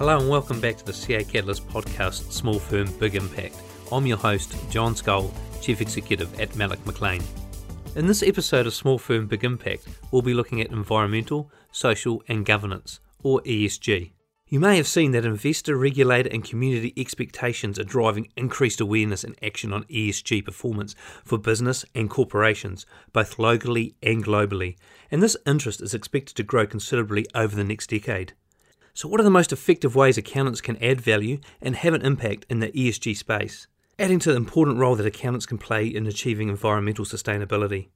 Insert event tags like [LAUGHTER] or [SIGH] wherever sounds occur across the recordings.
Hello and welcome back to the CA Catalyst podcast, Small Firm Big Impact. I'm your host, John Schol, Chief Executive at Malloch McClean. In this episode of Small Firm Big Impact, we'll be looking at environmental, social, and governance, or ESG. You may have seen that investor, regulator, and community expectations are driving increased awareness and action on ESG performance for business and corporations, both locally and globally, and this interest is expected to grow considerably over the next decade. So, what are the most effective ways accountants can add value and have an impact in the ESG space? Adding to the important role that accountants can play in achieving environmental sustainability.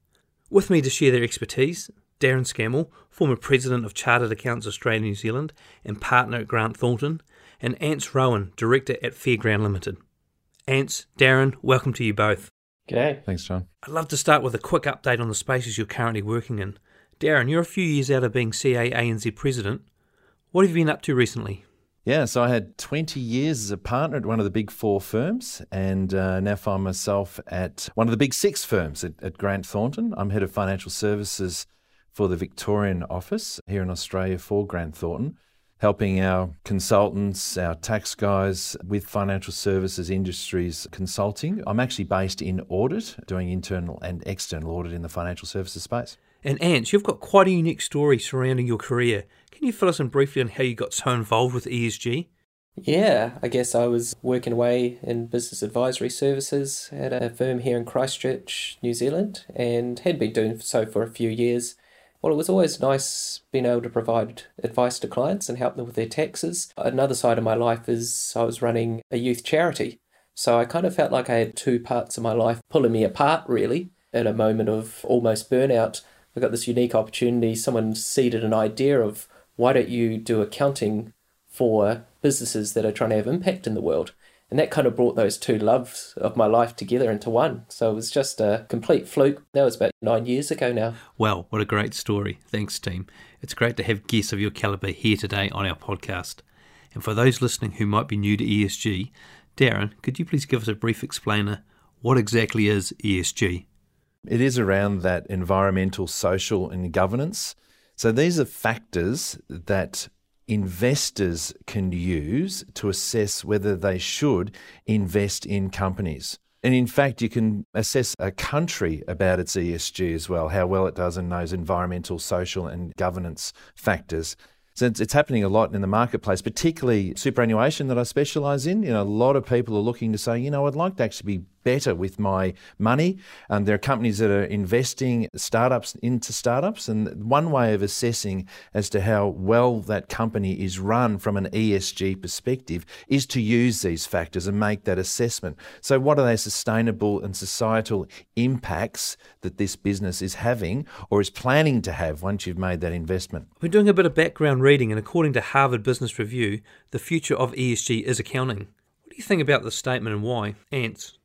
With me to share their expertise, Darren Scammell, former President of Chartered Accountants Australia New Zealand and partner at Grant Thornton, and Antz Rohan, Director at Fairground Limited. Antz, Darren, welcome to you both. G'day. Thanks, John. I'd love to start with a quick update on the spaces you're currently working in. Darren, you're a few years out of being CA ANZ President. What have you been up to recently? Yeah, so I had 20 years as a partner at one of the big four firms and uh, now find myself at one of the big six firms at, at Grant Thornton. I'm head of financial services for the Victorian office here in Australia for Grant Thornton, helping our consultants, our tax guys with financial services industries consulting. I'm actually based in audit, doing internal and external audit in the financial services space. And Antz, you've got quite a unique story surrounding your career. Can you fill us in briefly on how you got so involved with ESG? Yeah, I guess I was working away in business advisory services at a firm here in Christchurch, New Zealand, and had been doing so for a few years. Well, it was always nice being able to provide advice to clients and help them with their taxes. Another side of my life is I was running a youth charity. So I kind of felt like I had two parts of my life pulling me apart, really, at a moment of almost burnout. I got this unique opportunity. Someone seeded an idea of why don't you do accounting for businesses that are trying to have impact in the world? And that kind of brought those two loves of my life together into one. So it was just a complete fluke. That was about nine years ago now. Well, what a great story. Thanks, team. It's great to have guests of your caliber here today on our podcast. And for those listening who might be new to ESG, Darren, could you please give us a brief explainer? What exactly is ESG? It is around that environmental, social, and governance. So these are factors that investors can use to assess whether they should invest in companies. And in fact, you can assess a country about its ESG as well, how well it does in those environmental, social, and governance factors. So it's, it's, happening a lot in the marketplace, particularly superannuation that I specialise in. You know, a lot of people are looking to say, you know, I'd like to actually be better with my money. And there are companies that are investing startups into startups. And one way of assessing as to how well that company is run from an ESG perspective is to use these factors and make that assessment. So, what are they sustainable and societal impacts that this business is having or is planning to have once you've made that investment? We're doing a bit of background reading, and according to Harvard Business Review, the future of ESG is accounting. What do you think about this statement and why? Antz.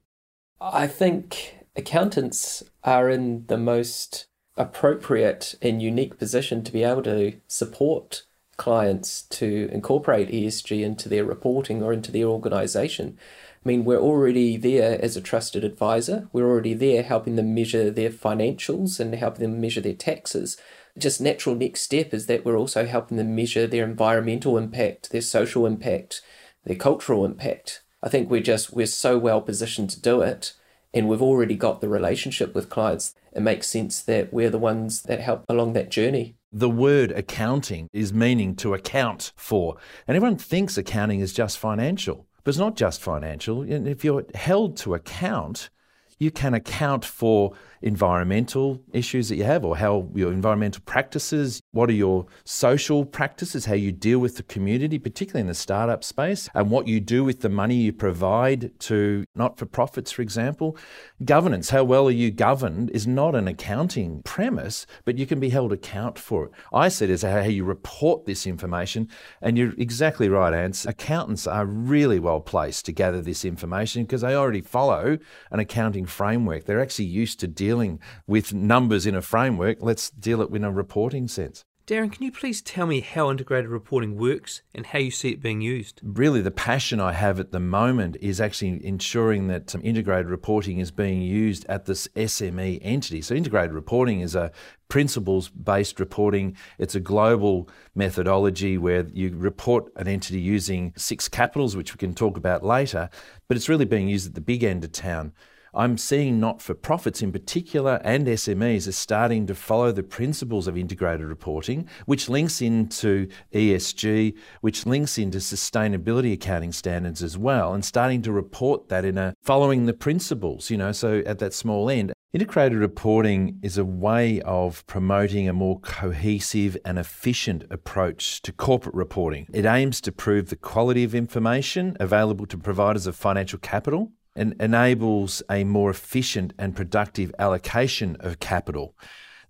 I think accountants are in the most appropriate and unique position to be able to support clients to incorporate ESG into their reporting or into their organization. I mean, we're already there as a trusted advisor. We're already there helping them measure their financials and helping them measure their taxes. Just natural next step is that we're also helping them measure their environmental impact, their social impact, their cultural impact. I think we're just we're so well positioned to do it and we've already got the relationship with clients. It makes sense that we're the ones that help along that journey. The word accounting is meaning to account for. And everyone thinks accounting is just financial, but it's not just financial. And if you're held to account, you can account for environmental issues that you have or how your environmental practices, what are your social practices, how you deal with the community, particularly in the startup space, and what you do with the money you provide to not for profits, for example. Governance, how well are you governed, is not an accounting premise, but you can be held account for it. I said as how you report this information, and you're exactly right, Antz. Accountants are really well placed to gather this information because they already follow an accounting framework. They're actually used to dealing with numbers in a framework. Let's deal it in a reporting sense. Darren, can you please tell me how integrated reporting works and how you see it being used? Really, the passion I have at the moment is actually ensuring that some integrated reporting is being used at this SME entity. So, integrated reporting is a principles based reporting. It's a global methodology where you report an entity using six capitals, which we can talk about later, but it's really being used at the big end of town. I'm seeing not for profits in particular and SMEs are starting to follow the principles of integrated reporting, which links into ESG, which links into sustainability accounting standards as well, and starting to report that in a following the principles, you know, so at that small end. Integrated reporting is a way of promoting a more cohesive and efficient approach to corporate reporting. It aims to prove the quality of information available to providers of financial capital and enables a more efficient and productive allocation of capital.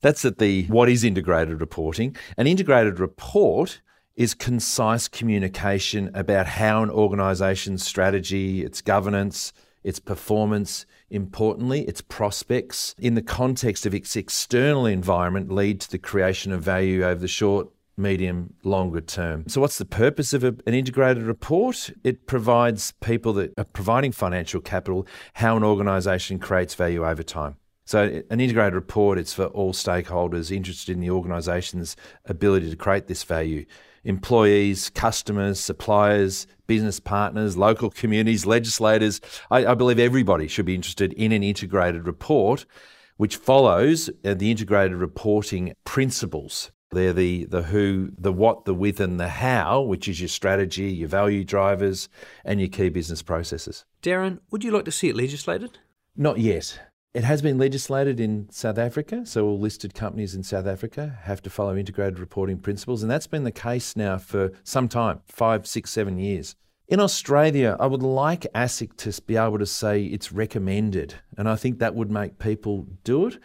That's at the what is integrated reporting. An integrated report is concise communication about how an organisation's strategy, its governance, its performance, importantly, its prospects in the context of its external environment lead to the creation of value over the short, medium, longer term. So, what's the purpose of a, an integrated report? It provides people that are providing financial capital how an organisation creates value over time. So, an integrated report, it's for all stakeholders interested in the organisation's ability to create this value employees, customers, suppliers, business partners, local communities, legislators. I, I, believe everybody should be interested in an integrated report which follows uh, the integrated reporting principles. They're the, the who, the what, the with, and the how, which is your strategy, your value drivers, and your key business processes. Darren, would you like to see it legislated? Not yet. It has been legislated in South Africa, so all listed companies in South Africa have to follow integrated reporting principles, and that's been the case now for some time five, six, seven years. In Australia, I would like ASIC to be able to say it's recommended, and I think that would make people do it.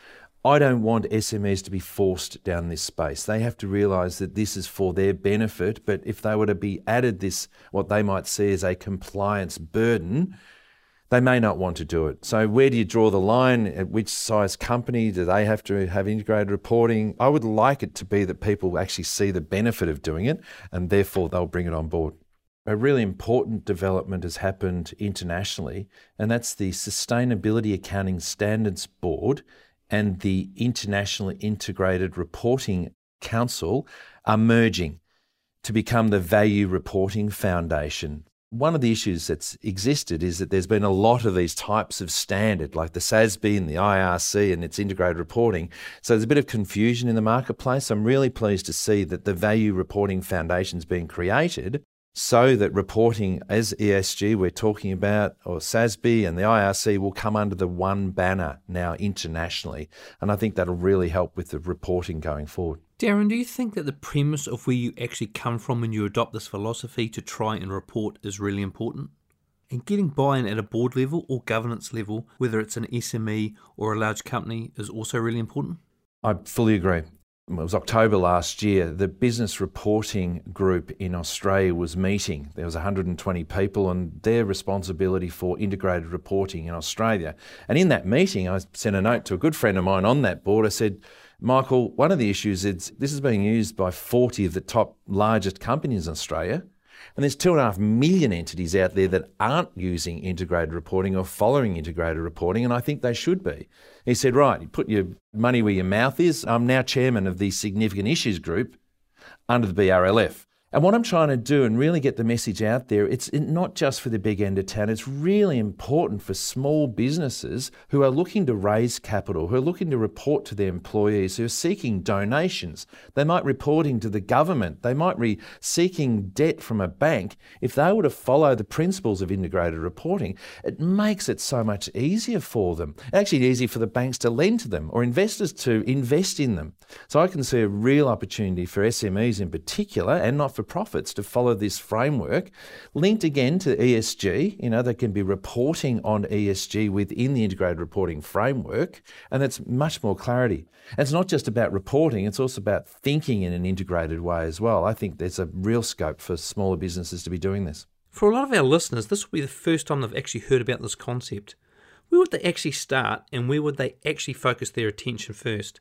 I don't want SMEs to be forced down this space. They have to realise that this is for their benefit. But if they were to be added this, what they might see as a compliance burden, they may not want to do it. So, where do you draw the line? At which size company do they have to have integrated reporting? I would like it to be that people actually see the benefit of doing it and therefore they'll bring it on board. A really important development has happened internationally, and that's the Sustainability Accounting Standards Board and the International Integrated Reporting Council are merging to become the Value Reporting Foundation. One of the issues that's existed is that there's been a lot of these types of standard, like the SASB and the IRC and its integrated reporting. So there's a bit of confusion in the marketplace. I'm really pleased to see that the Value Reporting Foundation is being created so that reporting as ESG we're talking about, or SASB and the IRC will come under the one banner now internationally. And I think that'll really help with the reporting going forward. Darren, do you think that the premise of where you actually come from when you adopt this philosophy to try and report is really important? And getting buy in at a board level or governance level, whether it's an SME or a large company, is also really important? I fully agree it was October last year, the business reporting group in Australia was meeting. There was 120 people and their responsibility for integrated reporting in Australia. And in that meeting, I sent a note to a good friend of mine on that board. I said, Michael, one of the issues is this is being used by 40 of the top largest companies in Australia. And there's two and a half million entities out there that aren't using integrated reporting or following integrated reporting, and I think they should be. He said, Right, you put your money where your mouth is. I'm now chairman of the Significant Issues Group under the BRLF. And what I'm trying to do and really get the message out there, it's not just for the big end of town, it's really important for small businesses who are looking to raise capital, who are looking to report to their employees, who are seeking donations. They might reporting to the government, they might be seeking debt from a bank. If they were to follow the principles of integrated reporting, it makes it so much easier for them. Actually, easy for the banks to lend to them or investors to invest in them. So I can see a real opportunity for SMEs in particular and not for profits to follow this framework, linked again to ESG. You know, they can be reporting on ESG within the integrated reporting framework, and that's much more clarity. And it's not just about reporting, it's also about thinking in an integrated way as well. I think there's a real scope for smaller businesses to be doing this. For a lot of our listeners, this will be the first time they've actually heard about this concept. Where would they actually start and where would they actually focus their attention first?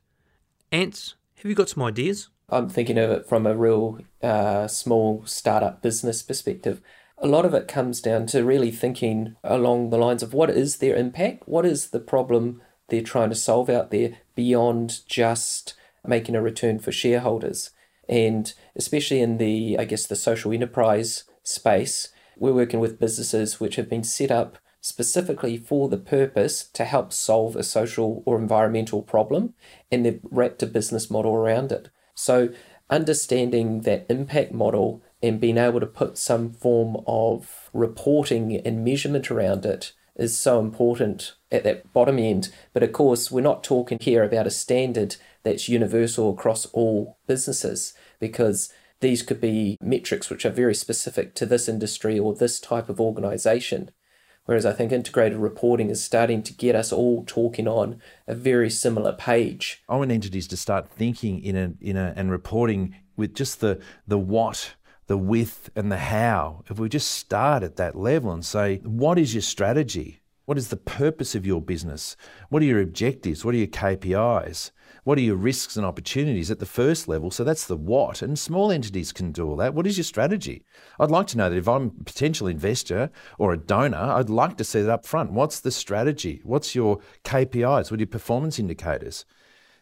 Antz, have you got some ideas? I'm thinking of it from a real uh, small startup business perspective. A lot of it comes down to really thinking along the lines of what is their impact? What is the problem they're trying to solve out there beyond just making a return for shareholders? And especially in the, I guess, the social enterprise space, we're working with businesses which have been set up specifically for the purpose to help solve a social or environmental problem, and they've wrapped a business model around it. So, understanding that impact model and being able to put some form of reporting and measurement around it is so important at that bottom end. But of course, we're not talking here about a standard that's universal across all businesses because these could be metrics which are very specific to this industry or this type of organization. Whereas I think integrated reporting is starting to get us all talking on a very similar page. I want entities to start thinking in a, in a, and reporting with just the, the what, the with, and the how. If we just start at that level and say, what is your strategy? What is the purpose of your business? What are your objectives? What are your KPIs? What are your risks and opportunities at the first level? So that's the what. And small entities can do all that. What is your strategy? I'd like to know that if I'm a potential investor or a donor, I'd like to see that up front. What's the strategy? What's your KPIs? What are your performance indicators?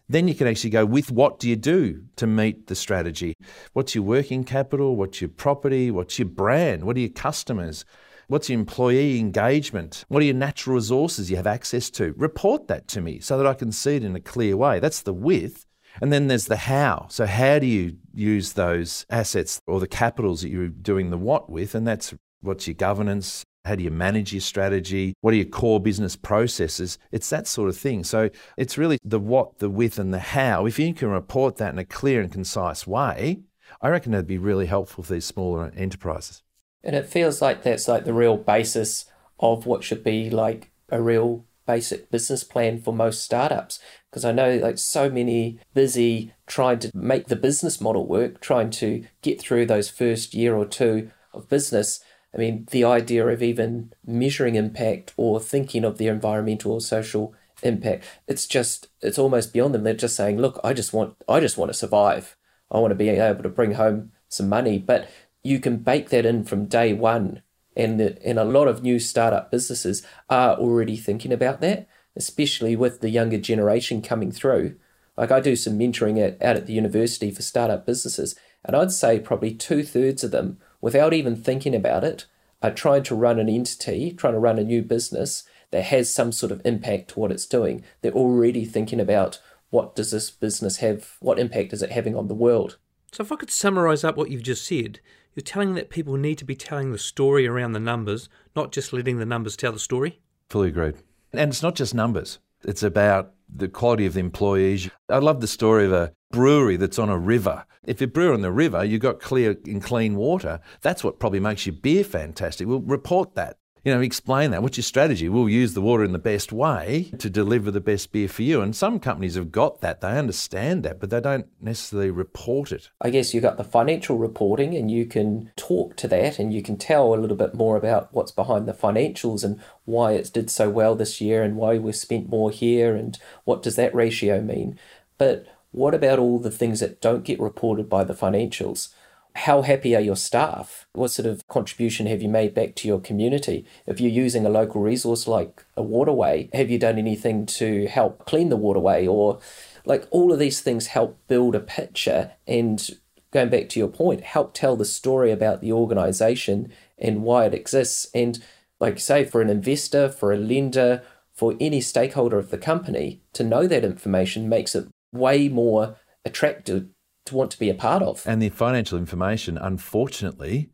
Then you can actually go with what do you do to meet the strategy? What's your working capital? What's your property? What's your brand? What are your customers? What's your employee engagement? What are your natural resources you have access to? Report that to me so that I can see it in a clear way. That's the with. And then there's the how. So, how do you use those assets or the capitals that you're doing the what with? And that's what's your governance? How do you manage your strategy? What are your core business processes? It's that sort of thing. So, it's really the what, the with, and the how. If you can report that in a clear and concise way, I reckon that'd be really helpful for these smaller enterprises. And it feels like that's like the real basis of what should be like a real basic business plan for most startups. Because I know like so many busy trying to make the business model work, trying to get through those first year or two of business. I mean, the idea of even measuring impact or thinking of the environmental or social impact, it's just it's almost beyond them. They're just saying, look, I just want I just want to survive. I want to be able to bring home some money. But you can bake that in from day one. And, the, and a lot of new startup businesses are already thinking about that, especially with the younger generation coming through. Like I do some mentoring at, out at the university for startup businesses, and I'd say probably two thirds of them, without even thinking about it, are trying to run an entity, trying to run a new business that has some sort of impact to what it's doing. They're already thinking about what does this business have, what impact is it having on the world. So, if I could summarize up what you've just said, you're telling that people need to be telling the story around the numbers, not just letting the numbers tell the story? Fully agreed. And it's not just numbers, it's about the quality of the employees. I love the story of a brewery that's on a river. If you brew on the river, you've got clear and clean water. That's what probably makes your beer fantastic. We'll report that you know, explain that. What's your strategy? We'll use the water in the best way to deliver the best beer for you. And some companies have got that. They understand that, but they don't necessarily report it. I guess you've got the financial reporting and you can talk to that and you can tell a little bit more about what's behind the financials and why it did so well this year and why we've spent more here and what does that ratio mean. But what about all the things that don't get reported by the financials? How happy are your staff? What sort of contribution have you made back to your community? If you're using a local resource like a waterway, have you done anything to help clean the waterway? Or like all of these things help build a picture and going back to your point, help tell the story about the organization and why it exists. And like you say, for an investor, for a lender, for any stakeholder of the company, to know that information makes it way more attractive to want to be a part of. And the financial information, unfortunately,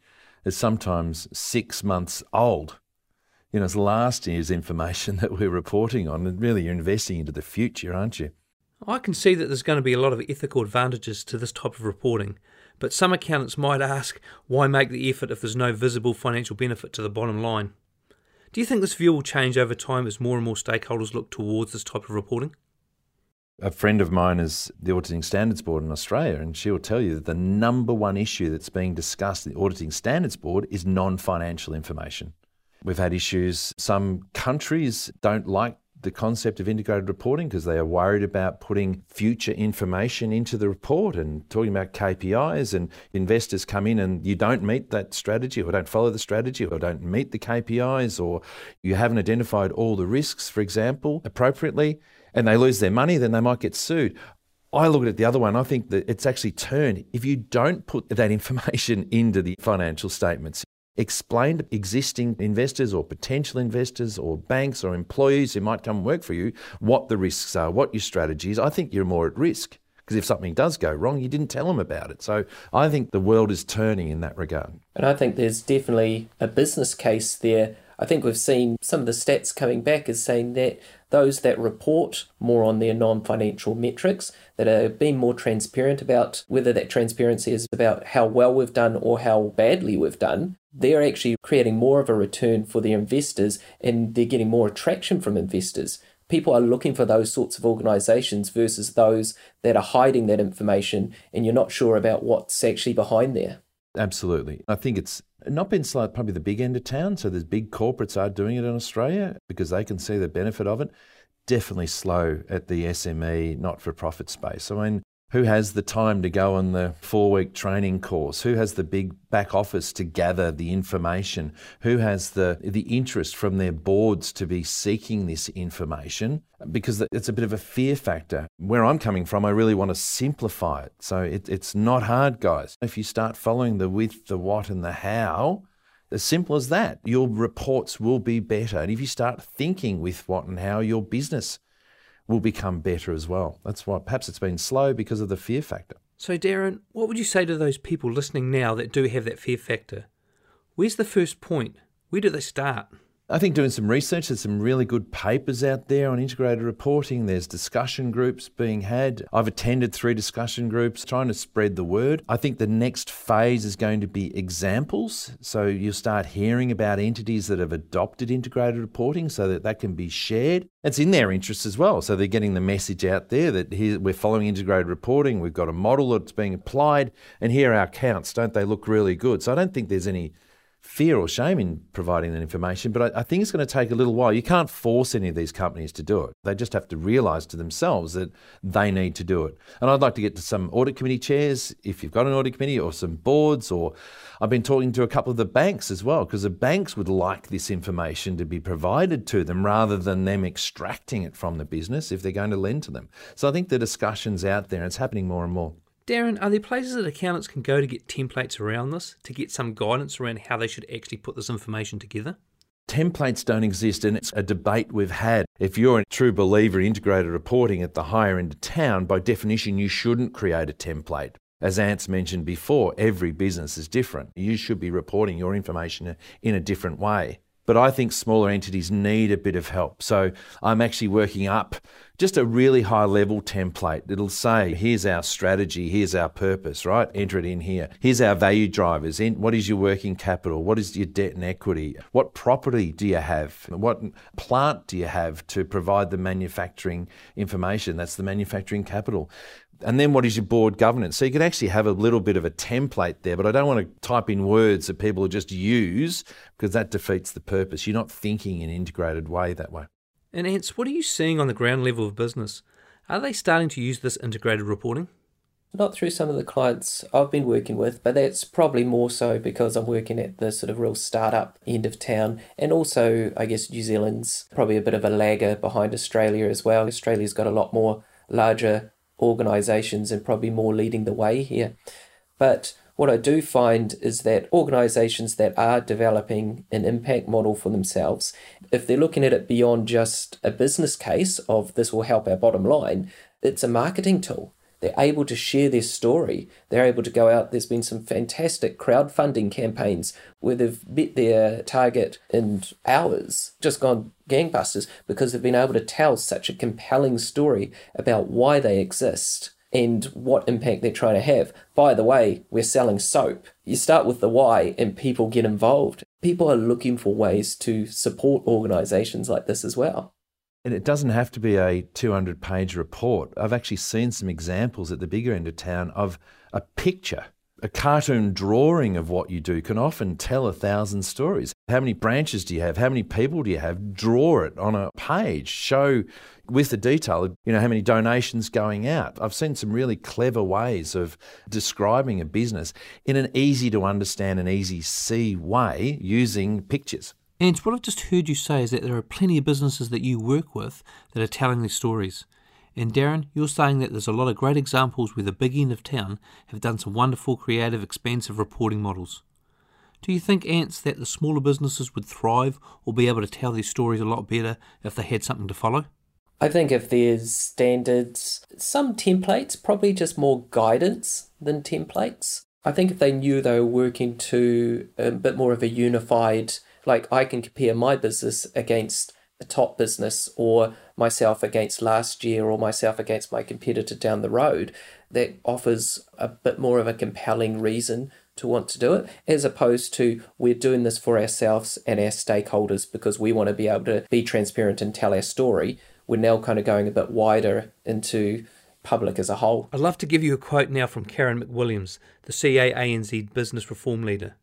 is sometimes six months old. You know, it's last year's information [LAUGHS] that we're reporting on, and really you're investing into the future, aren't you? I can see that there's going to be a lot of ethical advantages to this type of reporting, but some accountants might ask why make the effort if there's no visible financial benefit to the bottom line? Do you think this view will change over time as more and more stakeholders look towards this type of reporting? A friend of mine is the Auditing Standards Board in Australia, and she will tell you that the number one issue that's being discussed in the Auditing Standards Board is non financial information. We've had issues, some countries don't like the concept of integrated reporting because they are worried about putting future information into the report and talking about KPIs. And investors come in and you don't meet that strategy or don't follow the strategy or don't meet the KPIs or you haven't identified all the risks, for example, appropriately, and they lose their money, then they might get sued. I look at it the other and I think that it's actually turned. If you don't put that [LAUGHS] information into the financial statements, explain to existing investors or potential investors or banks or employees who might come work for you what the risks are, what your strategy is, I think you're more at risk. Because if something does go wrong, you didn't tell them about it. So I think the world is turning in that regard. And I think there's definitely a business case there. I think we've seen some of the stats coming back as saying that those that report more on their non financial metrics, that are being more transparent about whether that transparency is about how well we've done or how badly we've done, they're actually creating more of a return for their investors and they're getting more attraction from investors. People are looking for those sorts of organizations versus those that are hiding that information and you're not sure about what's actually behind there. Absolutely. I think it's not been slow probably the big end of town. So there's big corporates are doing it in Australia because they can see the benefit of it. Definitely slow at the SME, not for profit space. I mean, who has the time to go on the four week training course? Who has the big back office to gather the information? Who has the, the interest from their boards to be seeking this information? Because it's a bit of a fear factor. Where I'm coming from, I really want to simplify it. So it, it's not hard, guys. If you start following the with, the what, and the how, as simple as that, your reports will be better. And if you start thinking with what and how, your business will become better as well. That's why perhaps it's been slow because of the fear factor. So, Darren, what would you say to those people listening now that do have that fear factor? Where's the first point? Where do they start? I think doing some research, there's some really good papers out there on integrated reporting. There's discussion groups being had. I've attended three discussion groups trying to spread the word. I think the next phase is going to be examples. So you'll start hearing about entities that have adopted integrated reporting so that that can be shared. It's in their interest as well. So they're getting the message out there that here, we're following integrated reporting. We've got a model that's being applied, and here are our counts. Don't they look really good? So I don't think there's any fear or shame in providing that information, but I, I, think it's going to take a little while. You can't force any of these companies to do it. They just have to realize to themselves that they need to do it. And I'd like to get to some audit committee chairs, if you've got an audit committee, or some boards, or I've been talking to a couple of the banks as well, because the banks would like this information to be provided to them rather than them extracting it from the business if they're going to lend to them. So I think the discussion's out there and it's happening more and more. Darren, are there places that accountants can go to get templates around this, to get some guidance around how they should actually put this information together? Templates don't exist, and it's a debate we've had. If you're a true believer in integrated reporting at the higher end of town, by definition, you shouldn't create a template. As Antz mentioned before, every business is different. You should be reporting your information in a different way. But I think smaller entities need a bit of help. So I'm actually working up just a really high level template. It'll say, here's our strategy, here's our purpose, right? Enter it in here. Here's our value drivers. What is your working capital? What is your debt and equity? What property do you have? What plant do you have to provide the manufacturing information? That's the manufacturing capital. And then what is your board governance? So you can actually have a little bit of a template there, but I don't want to type in words that people just use because that defeats the purpose. You're not thinking in an integrated way that way. And Antz, what are you seeing on the ground level of business? Are they starting to use this integrated reporting? Not through some of the clients I've been working with, but that's probably more so because I'm working at the sort of real startup end of town. And also, I guess New Zealand's probably a bit of a lagger behind Australia as well. Australia's got a lot more larger organizations and probably more leading the way here. But what I do find is that organizations that are developing an impact model for themselves, if they're looking at it beyond just a business case of this will help our bottom line, it's a marketing tool. They're able to share their story. They're able to go out. There's been some fantastic crowdfunding campaigns where they've met their target in hours, just gone gangbusters because they've been able to tell such a compelling story about why they exist and what impact they're trying to have. By the way, we're selling soap. You start with the why and people get involved. People are looking for ways to support organizations like this as well. And it doesn't have to be a 200 page report. I've actually seen some examples at the bigger end of town of a picture A cartoon drawing of what you do can often tell a thousand stories. How many branches do you have? How many people do you have? Draw it on a page. Show with the detail, you know, how many donations going out. I've seen some really clever ways of describing a business in an easy to understand and easy see way using pictures. And what I've just heard you say is that there are plenty of businesses that you work with that are telling these stories. And Darren, you're saying that there's a lot of great examples where the big end of town have done some wonderful, creative, expansive reporting models. Do you think, Antz, that the smaller businesses would thrive or be able to tell these stories a lot better if they had something to follow? I think if there's standards, some templates, probably just more guidance than templates. I think if they knew they were working to a bit more of a unified like I can compare my business against a top business or myself against last year or myself against my competitor down the road, that offers a bit more of a compelling reason to want to do it, as opposed to we're doing this for ourselves and our stakeholders because we want to be able to be transparent and tell our story. We're now kind of going a bit wider into public as a whole. I'd love to give you a quote now from Karen McWilliams, the CAANZ business reform leader.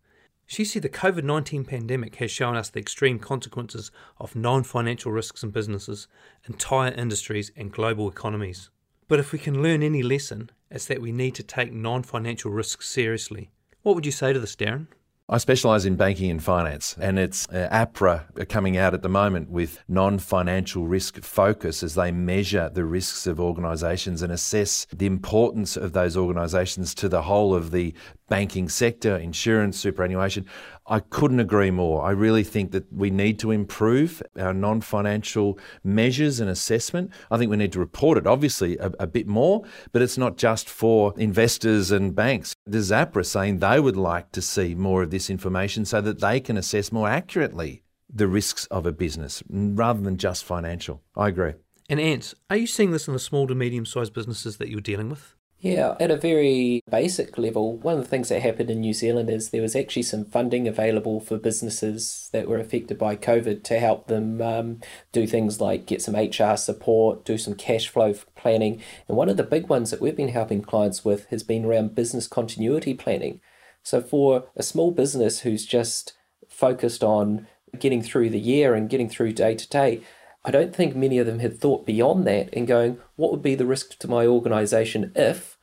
She said the COVID 19 pandemic has shown us the extreme consequences of non financial risks in businesses, entire industries, and global economies. But if we can learn any lesson, it's that we need to take non financial risks seriously. What would you say to this, Darren? I specialise in banking and finance, and it's uh, APRA coming out at the moment with non financial risk focus as they measure the risks of organisations and assess the importance of those organisations to the whole of the banking sector, insurance, superannuation. I couldn't agree more. I really think that we need to improve our non financial measures and assessment. I think we need to report it, obviously, a, a, bit more, but it's not just for investors and banks. There's APRA saying they would like to see more of this information so that they can assess more accurately the risks of a business rather than just financial. I agree. And Antz, are you seeing this in the small to medium sized businesses that you're dealing with? Yeah, at a very basic level, one of the things that happened in New Zealand is there was actually some funding available for businesses that were affected by COVID to help them um, do things like get some HR support, do some cash flow planning. And one of the big ones that we've been helping clients with has been around business continuity planning. So for a small business who's just focused on getting through the year and getting through day to day, I don't think many of them had thought beyond that and going, what would be the risk to my organization if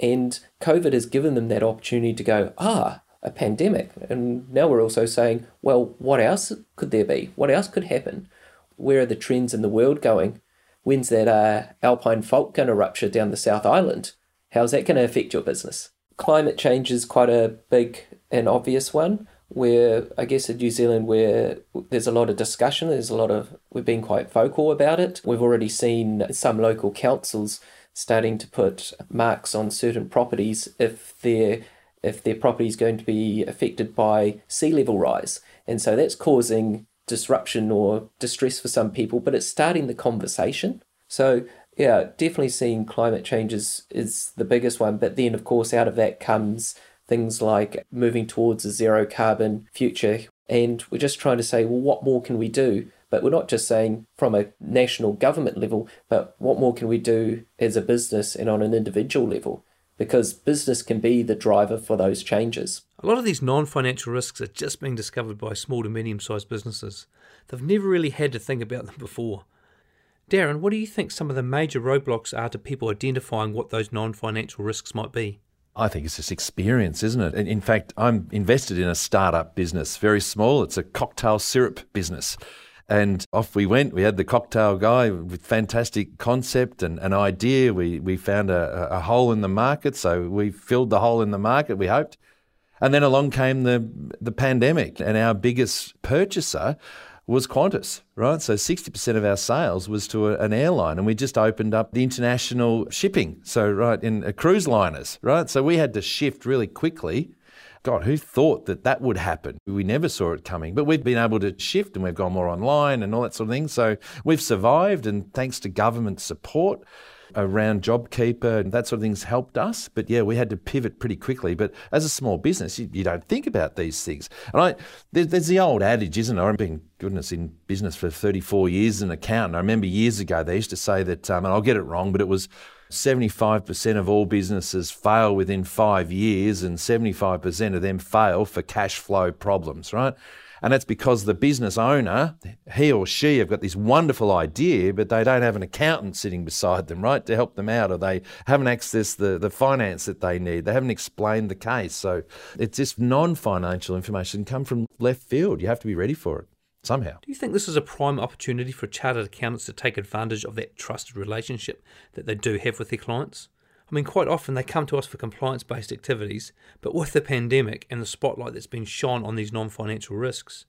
and COVID has given them that opportunity to go, ah, a pandemic. And now we're also saying, well, what else could there be? What else could happen? Where are the trends in the world going? When's that uh, alpine fault going to rupture down the South Island? How's that going to affect your business? Climate change is quite a big and obvious one. Where I guess in New Zealand, where there's a lot of discussion, there's a lot of we've been quite vocal about it. We've already seen some local councils starting to put marks on certain properties if their if their property is going to be affected by sea level rise. And so that's causing disruption or distress for some people, but it's starting the conversation. So yeah, definitely seeing climate change is, is the biggest one. But then of course out of that comes things like moving towards a zero carbon future. And we're just trying to say, well, what more can we do? But we're not just saying from a national government level, but what more can we do as a business and on an individual level? Because business can be the driver for those changes. A lot of these non financial risks are just being discovered by small to medium sized businesses. They've never really had to think about them before. Darren, what do you think some of the major roadblocks are to people identifying what those non financial risks might be? I think it's just experience, isn't it? In fact, I'm invested in a startup business, very small. It's a cocktail syrup business. And off we went. We had the cocktail guy with fantastic concept and an idea. We, we found a, a hole in the market, so we filled the hole in the market, we hoped. And then along came the, the pandemic, and our biggest purchaser was Qantas, right? So 60% of our sales was to a, an airline, and we just opened up the international shipping. So, right, in uh, cruise liners, right? So we had to shift really quickly God, who thought that that would happen? We never saw it coming, but we've been able to shift and we've gone more online and all that sort of thing. So we've survived, and thanks to government support around JobKeeper and that sort of thing's helped us. But yeah, we had to pivot pretty quickly. But as a small business, you, you don't think about these things. And I, there, there's the old adage, isn't it? I've been, goodness, in business for 34 years as an accountant. I remember years ago they used to say that, um, and I'll get it wrong, but it was 75% of all businesses fail within five years, and 75% of them fail for cash flow problems, right? And that's because the business owner, he or she, have got this wonderful idea, but they don't have an accountant sitting beside them, right, to help them out, or they haven't accessed the, the finance that they need. They haven't explained the case. So it's just non financial information come from left field. You have to be ready for it somehow. Do you think this is a prime opportunity for chartered accountants to take advantage of that trusted relationship that they do have with their clients? I mean, quite often they come to us for compliance based activities, but with the pandemic and the spotlight that's been shone on these non financial risks,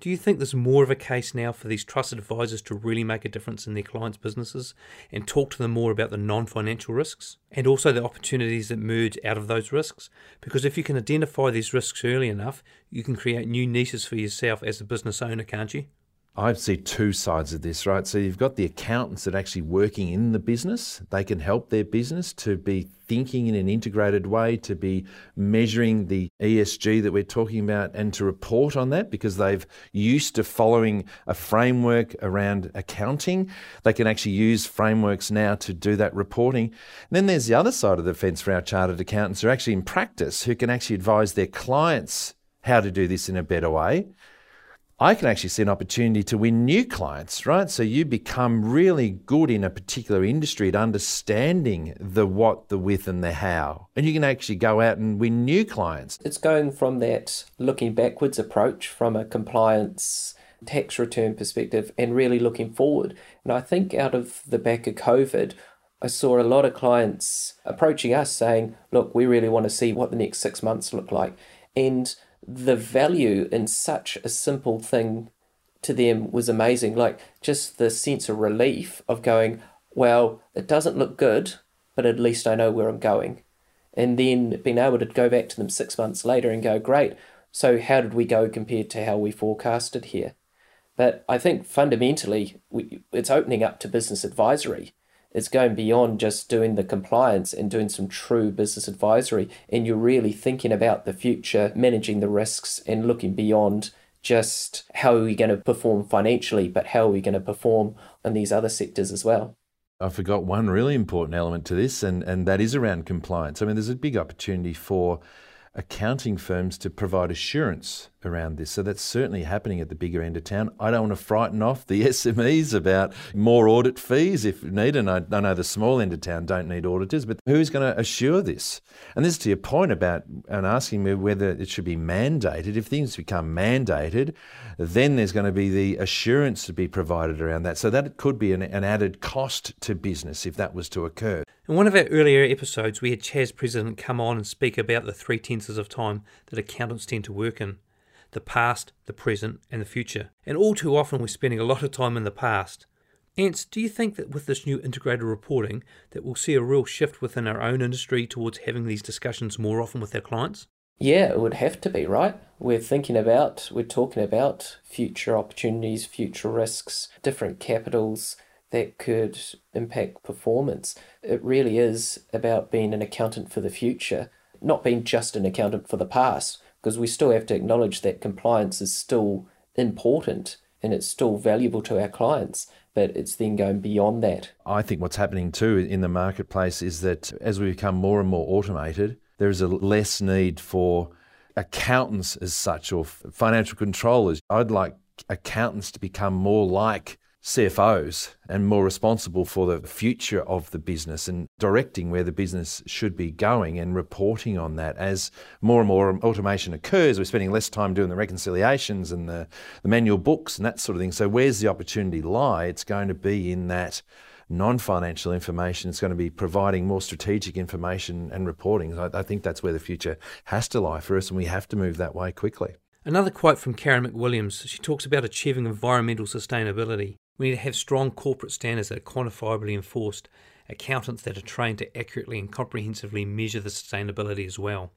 do you think there's more of a case now for these trusted advisors to really make a difference in their clients' businesses and talk to them more about the non financial risks and also the opportunities that merge out of those risks? Because if you can identify these risks early enough, you can create new niches for yourself as a business owner, can't you? I see two sides of this, right? So you've got the accountants that are actually working in the business. They can help their business to be thinking in an integrated way, to be measuring the ESG that we're talking about, and to report on that because they've used to following a framework around accounting. They can actually use frameworks now to do that reporting. And then there's the other side of the fence for our chartered accountants who are actually in practice, who can actually advise their clients how to do this in a better way. I can actually see an opportunity to win new clients, right? So you become really good in a particular industry at understanding the what, the with, and the how. And you can actually go out and win new clients. It's going from that looking backwards approach from a compliance tax return perspective and really looking forward. And I think out of the back of COVID, I saw a lot of clients approaching us saying, look, we really want to see what the next six months look like. And the value in such a simple thing to them was amazing. Like just the sense of relief of going, well, it doesn't look good, but at least I know where I'm going. And then being able to go back to them six months later and go, great, so how did we go compared to how we forecasted here? But I think fundamentally, we, it's opening up to business advisory it's going beyond just doing the compliance and doing some true business advisory. And you're really thinking about the future, managing the risks, and looking beyond just how are we going to perform financially, but how are we going to perform in these other sectors as well. I forgot one really important element to this, and, and that is around compliance. I mean, there's a big opportunity for accounting firms to provide assurance around this. So that's certainly happening at the bigger end of town. I don't want to frighten off the [LAUGHS] SMEs about more audit fees if needed. I, I know the small end of town don't need auditors, but who's going to assure this? And this is to your point about and asking me whether it should be mandated. If things become mandated, then there's going to be the assurance to be provided around that. So that could be an, an added cost to business if that was to occur. In one of our earlier episodes, we had Chas President come on and speak about the three tenses of time that accountants tend to work in the past, the present, and the future. And all too often, we're spending a lot of time in the past. Antz, do you think that with this new integrated reporting that we'll see a real shift within our own industry towards having these discussions more often with our clients? Yeah, it would have to be, right? We're thinking about, we're talking about future opportunities, future risks, different capitals, that could impact performance. It really is about being an accountant for the future, not being just an accountant for the past, because we still have to acknowledge that compliance is still important and it's still valuable to our clients, but it's then going beyond that. I think what's happening too in the marketplace is that as we become more and more automated, there is a less need for accountants as such or financial controllers. I'd like accountants to become more like CFOs and more responsible for the future of the business and directing where the business should be going and reporting on that. As more and more automation occurs, we're spending less time doing the reconciliations and the, the manual books and that sort of thing. So, where's the opportunity lie? It's going to be in that non financial information. It's going to be providing more strategic information and reporting. I, I think that's where the future has to lie for us, and we have to move that way quickly. Another quote from Karen McWilliams she talks about achieving environmental sustainability. We need to have strong corporate standards that are quantifiably enforced, accountants that are trained to accurately and comprehensively measure the sustainability as well.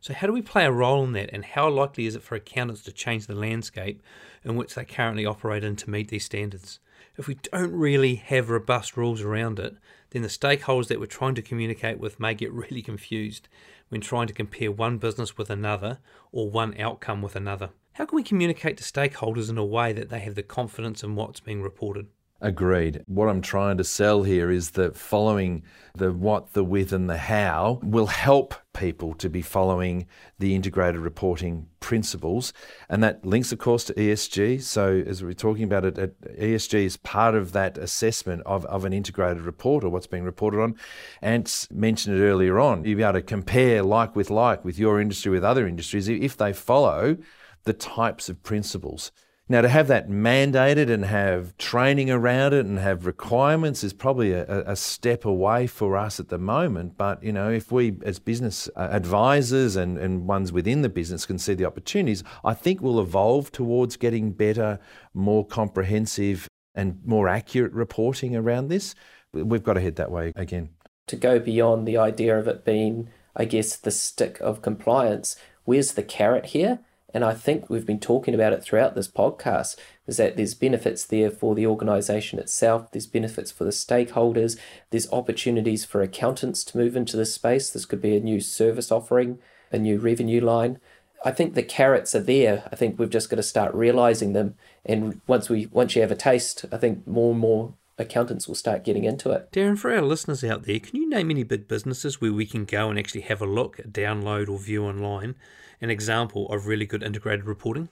So, how do we play a role in that, and how likely is it for accountants to change the landscape in which they currently operate in to meet these standards? If we don't really have robust rules around it, then the stakeholders that we're trying to communicate with may get [LAUGHS] really confused when trying to compare one business with another or one outcome with another. How can we communicate to stakeholders in a way that they have the confidence in what's being reported? Agreed. What I'm trying to sell here is that following the what, the with, and the how will help people to be following the integrated reporting principles. And that links, of course, to ESG. So, as we're talking about it, ESG is part of that assessment of, of an integrated report or what's being reported on. Ant mentioned it earlier on. You'll be able to compare like with like with your industry with other industries if they follow the types of principles. Now, to have that mandated and have training around it and have requirements is probably a, a, step away for us at the moment. But, you know, if we as business advisors and, and ones within the business can see the opportunities, I think we'll evolve towards getting better, more comprehensive, and more accurate reporting around this. We've got to head that way again. To go beyond the idea of it being, I guess, the stick of compliance, where's the carrot here? And I think we've been talking about it throughout this podcast, is that there's benefits there for the organisation itself, there's benefits for the stakeholders, there's opportunities for accountants to move into this space. This could be a new service offering, a new revenue line. I think the carrots are there. I think we've just got to start realizing them. And once we once you have a taste, I think more and more accountants will start getting into it. Darren, for our listeners out there, can you name any big businesses where we can go and actually have a look, download, or view online an example of really good integrated reporting?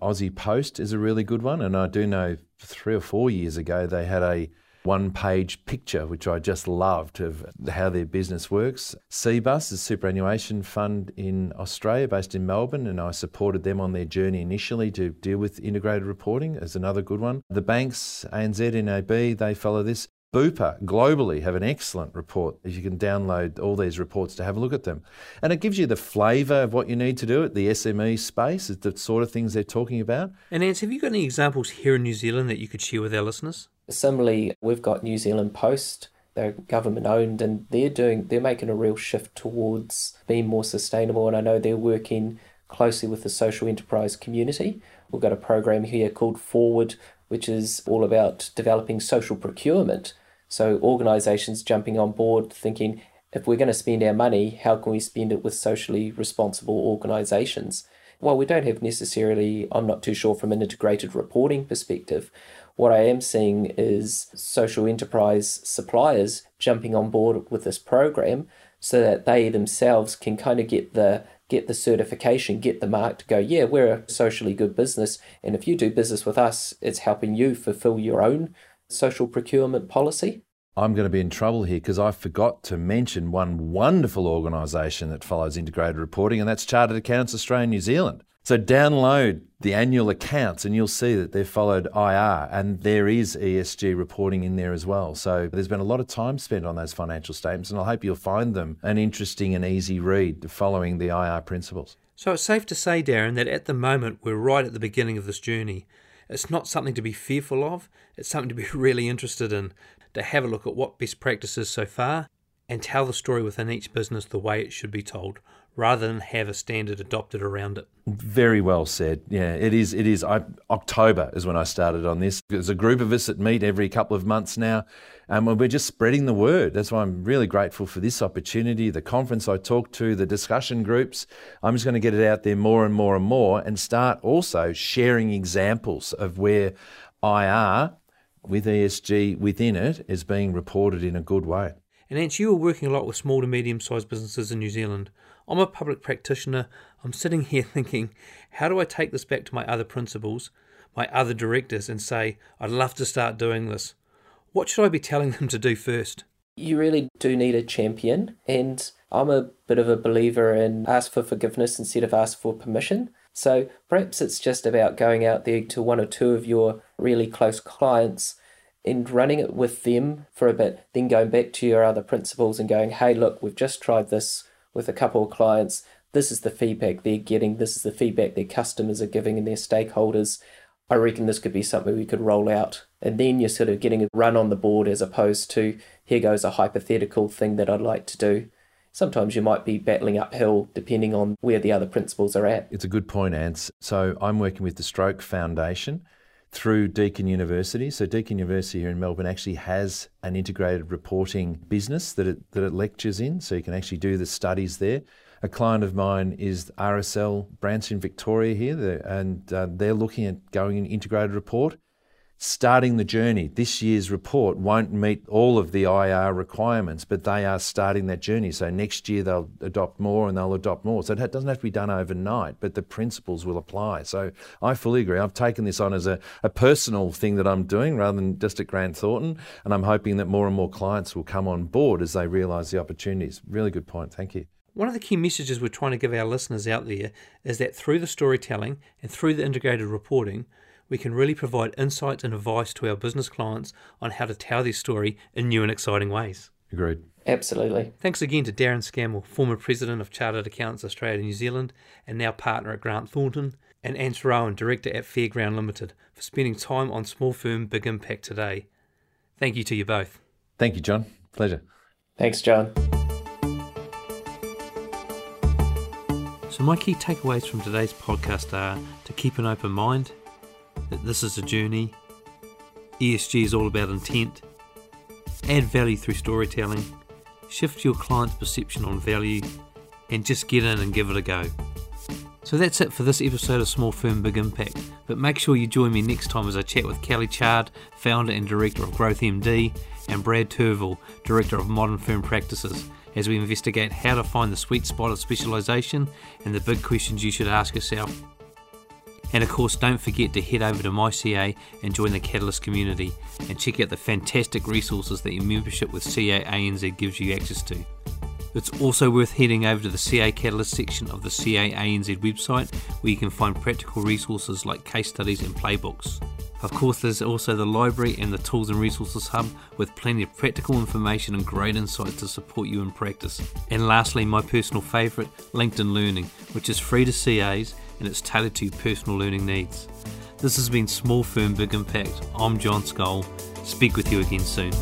Aussie Post is a really good one, and I do know three or four years ago they had a one page picture, which I just loved of how their business works. Cbus is a superannuation fund in Australia based in Melbourne, and I supported them on their journey initially to deal with integrated reporting as another good one. The banks, ANZ, NAB, they follow this. Bupa globally have an excellent report. You can download all these reports to have a look at them. And it gives you the flavour of what you need to do at the SME space, the sort of things they're talking about. And Antz, have you got any examples here in New Zealand that you could share with our listeners? Similarly, we've got New Zealand Post. They're government owned and they're doing they're making a real shift towards being more sustainable and I know they're working closely with the social enterprise community. We've got a program here called Forward, which is all about developing social procurement so organisations jumping on board thinking, if we're going to spend our money, how can we spend it with socially responsible organisations? Well, we don't have necessarily, I'm not too sure from an integrated reporting perspective, what I am seeing is social enterprise suppliers jumping on board with this program so that they themselves can kind of get the get the certification, get the mark to go, yeah, we're a socially good business. And if you do business with us, it's helping you fulfill your own social procurement policy? I'm going to be in trouble here because I forgot to mention one wonderful organisation that follows integrated reporting, and that's Chartered Accountants Australia and New Zealand. So download the annual accounts and you'll see that they've followed IR and there is ESG reporting in there as well. So there's been a lot of time spent on those financial statements and I hope you'll find them an interesting and easy read following the IR principles. So it's safe to say, Darren, that at the moment we're right at the beginning of this journey. It's not something to be fearful of, it's something to be [LAUGHS] really interested in, to have a look at what best practices so far and tell the story within each business the way it should be told rather than have a standard adopted around it. Very well said. Yeah, it is. It is. I, October is when I started on this. There's a group of us that meet every couple of months now, and we're just spreading the word. That's why I'm really grateful for this opportunity, the conference I talked to, the discussion groups. I'm just going to get it out there more and more and more, and start also sharing examples of where IR with ESG within it is being reported in a good way. And Antz, you are working a lot with small to medium sized businesses in New Zealand. I'm a public practitioner. I'm sitting here [LAUGHS] thinking, how do I take this back to my other principals, my other directors, and say, I'd love to start doing this? What should I be telling them to do first? You really do need a champion, and I'm a bit of a believer in ask for forgiveness instead of ask for permission. So perhaps it's just about going out there to one or two of your really close clients and running it with them for a bit, then going back to your other principals and going, hey, look, we've just tried this with a couple of clients. This is the feedback they're getting. This is the feedback their customers are giving and their stakeholders. I reckon this could be something we could roll out. And then you're sort of getting a run on the board as opposed to, here goes a hypothetical thing that I'd like to do. Sometimes you might be battling uphill depending on where the other principals are at. It's a good point, Antz. So I'm working with the Stroke Foundation through Deakin University. So Deakin University here in Melbourne actually has an integrated reporting business that it, that it lectures in, so you can actually do the studies there. A client of mine is RSL branch in Victoria here, and uh, they're looking at going an integrated report. Starting the journey. This year's report won't meet all of the IR requirements, but they are starting that journey. So next year they'll adopt more and they'll adopt more. So it doesn't have to be done overnight, but the principles will apply. So I fully agree. I've taken this on as a, a personal thing that I'm doing rather than just at Grant Thornton, and I'm hoping that more and more clients will come on board as they realise the opportunities. Really good point. Thank you. One of the key messages we're trying to give our listeners out there is that through the storytelling and through the integrated reporting, we can really provide insights and advice to our business clients on how to tell their story in new and exciting ways. Agreed. Absolutely. Thanks again to Darren Scammell, former president of Chartered Accountants Australia and New Zealand and now partner at Grant Thornton, and Antz Rohan, director at Fairground Limited, for spending time on Small Firm Big Impact today. Thank you to you both. Thank you, John. Pleasure. Thanks, John. So, my key takeaways from today's podcast are to keep an open mind this is a journey. ESG is all about intent. Add value through storytelling. Shift your client's perception on value. And just get in and give it a go. So that's it for this episode of Small Firm Big Impact. But make sure you join me next time as I chat with Kelly Chard, founder and director of Growth MD, and Brad Turville, director of Modern Firm Practices, as we investigate how to find the sweet spot of specialisation and the big questions you should ask yourself. And of course, don't forget to head over to MyCA and join the Catalyst community and check out the fantastic resources that your membership with CA ANZ gives you access to. It's also worth heading over to the CA Catalyst section of the CA ANZ website where you can find practical resources like case studies and playbooks. Of course, there's also the library and the Tools and Resources Hub with plenty of practical information and great insights to support you in practice. And lastly, my personal favourite, LinkedIn Learning, which is free to CAs and it's tailored to your personal learning needs. This has been Small Firm Big Impact. I'm John Schol. Speak with you again soon.